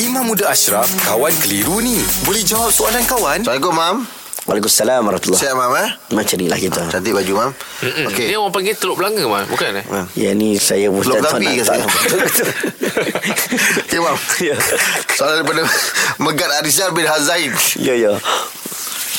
Imam Muda Ashraf, kawan keliru ni. Boleh jawab soalan kawan? Assalamualaikum, Mam. Waalaikumsalam warahmatullahi Sihat, Mam, eh? Macam ni lah kita Cantik baju, Mam. Okey. Okey. Dia orang panggil teluk belanga man, bukan eh? Mam. Ya ni saya Gabi nak ke saya? Okey, Mam. Ya. Soalan daripada Megat Arizal bin Hazain. Ya ya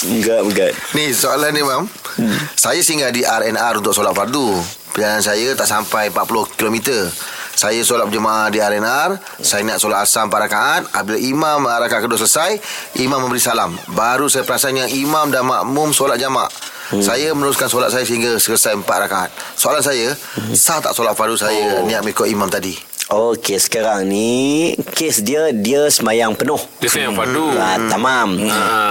Enggak enggak Ni soalan ni, Mam. Hmm. Saya singgah di RNR untuk solat fardu. Perjalanan saya tak sampai 40 km. Saya solat berjemaah di RNR. Saya nak solat asam 4 rakaat. Apabila imam rakaat kedua selesai, imam memberi salam. Baru saya perasan yang imam dan makmum solat jamak. Hmm. Saya meneruskan solat saya sehingga selesai 4 rakaat. Soalan saya, Hmm. sah tak solat fardu saya oh. niat mengikut imam tadi? Okey sekarang ni Kes dia Dia semayang penuh Dia sayang fardu. ah, Tamam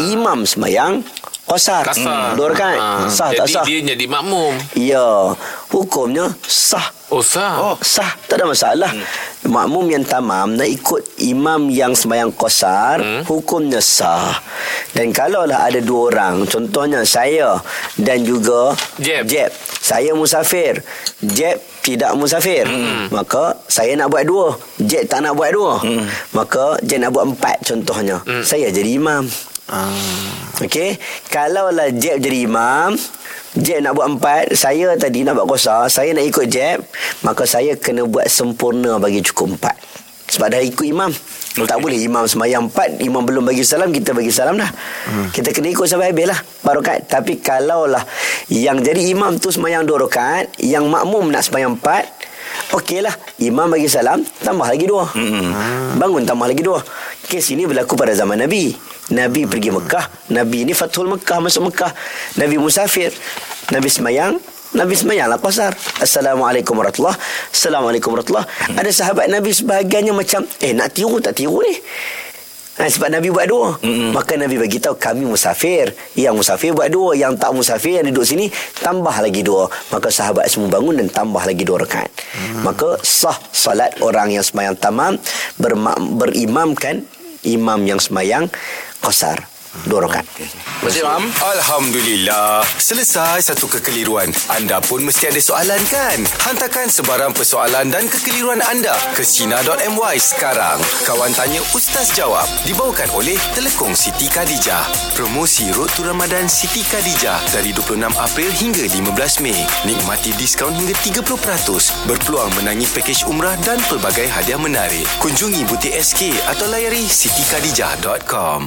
Imam semayang Qasar Kasar. Dua rakaat Ah. Sah tak jadi sah dia jadi makmum. Ya Hukumnya Sah Oh sah. Oh. Sah Tak ada masalah hmm. Makmum yang tamam Nak ikut imam yang semayang kosar hmm. Hukumnya sah Dan kalaulah ada dua orang Contohnya saya Dan juga Jeb. Jeb Saya musafir Jeb tidak musafir hmm. Maka saya nak buat dua Jeb tak nak buat dua hmm. Maka Jeb nak buat empat contohnya hmm. Saya jadi imam Ah. Okey, kalaulah Jeb jadi imam, Jeb nak buat empat, saya tadi nak buat kosar, saya nak ikut Jeb, maka saya kena buat sempurna bagi cukup empat. Sebab dah ikut imam. Okay. Tak boleh imam semayang empat, imam belum bagi salam, kita bagi salam dah. Hmm. Kita kena ikut sampai habis lah, barokat. Tapi kalaulah yang jadi imam tu semayang dua rakaat, yang makmum nak semayang empat, Okeylah, imam bagi salam, tambah lagi dua. Hmm. Bangun tambah lagi dua. Kes ini berlaku pada zaman Nabi. Nabi pergi Mekah, Nabi ni Fathul Mekah masuk Mekah. Nabi musafir, Nabi semayang, Nabi semayanglah qasar. Assalamualaikum warahmatullahi. Assalamualaikum warahmatullahi. Ada sahabat Nabi sebahagiannya macam, eh nak tiru tak tiru ni? Ha, sebab Nabi buat dua. Mm-hmm. Maka Nabi bagi tahu kami musafir. Yang musafir buat dua, yang tak musafir yang duduk sini tambah lagi dua. Maka sahabat semua bangun dan tambah lagi dua rakaat. Mm. Maka sah salat orang yang semayang tamam berma- berimamkan imam yang semayang qasar. Dua rakaat. Mam? Alhamdulillah. Selesai satu kekeliruan. Anda pun mesti ada soalan kan? Hantarkan sebarang persoalan dan kekeliruan anda ke Sina.my sekarang. Kawan Tanya Ustaz Jawab. Dibawakan oleh Telekong Siti Khadijah. Promosi Road to Ramadan Siti Khadijah dari 26 April hingga 15 Mei. Nikmati diskaun hingga 30%. Berpeluang menangi pakej umrah dan pelbagai hadiah menarik. Kunjungi butik SK atau layari sitikadijah.com.